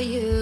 you.